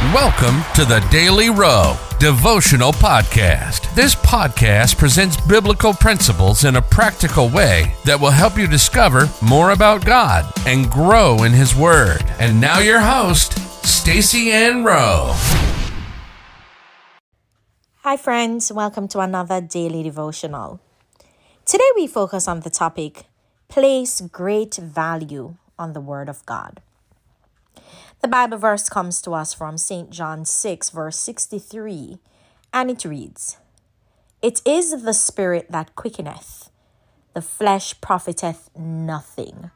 Welcome to the Daily Rowe Devotional Podcast. This podcast presents biblical principles in a practical way that will help you discover more about God and grow in His Word. And now, your host, Stacy Ann Rowe. Hi, friends. Welcome to another daily devotional. Today, we focus on the topic place great value on the Word of God. The Bible verse comes to us from St. John 6, verse 63, and it reads It is the Spirit that quickeneth, the flesh profiteth nothing.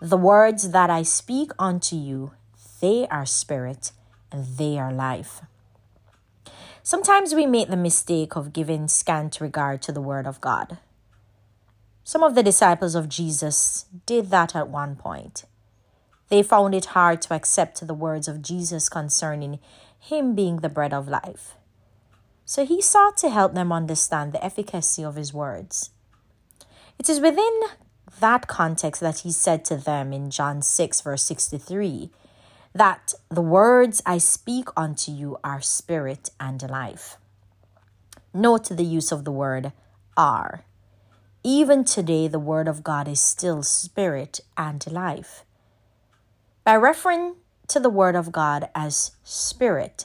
The words that I speak unto you, they are spirit and they are life. Sometimes we make the mistake of giving scant regard to the Word of God. Some of the disciples of Jesus did that at one point. They found it hard to accept the words of Jesus concerning him being the bread of life. So he sought to help them understand the efficacy of his words. It is within that context that he said to them in John 6, verse 63, that the words I speak unto you are spirit and life. Note the use of the word are. Even today, the word of God is still spirit and life. By referring to the Word of God as Spirit,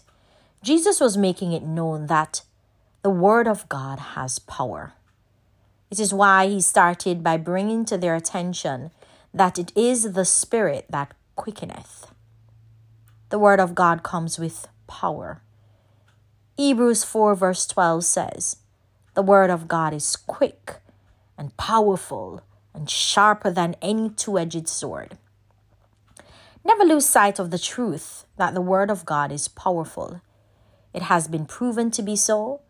Jesus was making it known that the Word of God has power. It is why he started by bringing to their attention that it is the Spirit that quickeneth. The Word of God comes with power. Hebrews 4, verse 12 says, The Word of God is quick and powerful and sharper than any two edged sword Never lose sight of the truth that the Word of God is powerful. It has been proven to be so,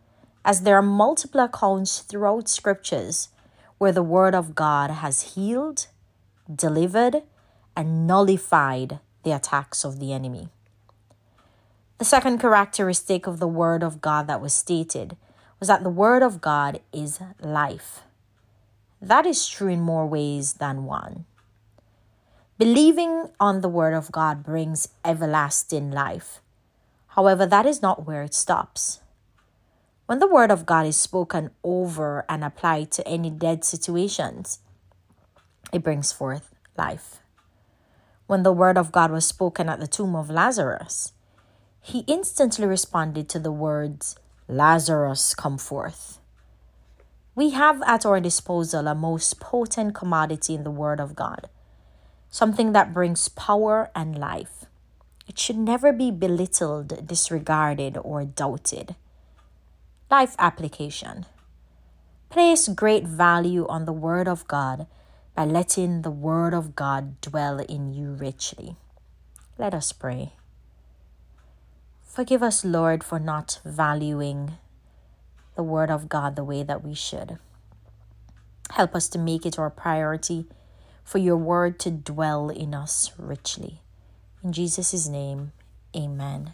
as there are multiple accounts throughout Scriptures where the Word of God has healed, delivered, and nullified the attacks of the enemy. The second characteristic of the Word of God that was stated was that the Word of God is life. That is true in more ways than one. Believing on the Word of God brings everlasting life. However, that is not where it stops. When the Word of God is spoken over and applied to any dead situations, it brings forth life. When the Word of God was spoken at the tomb of Lazarus, he instantly responded to the words, Lazarus, come forth. We have at our disposal a most potent commodity in the Word of God something that brings power and life. It should never be belittled, disregarded, or doubted. Life application. Place great value on the Word of God by letting the Word of God dwell in you richly. Let us pray. Forgive us, Lord, for not valuing the Word of God the way that we should. Help us to make it our priority for your word to dwell in us richly. In Jesus' name, amen.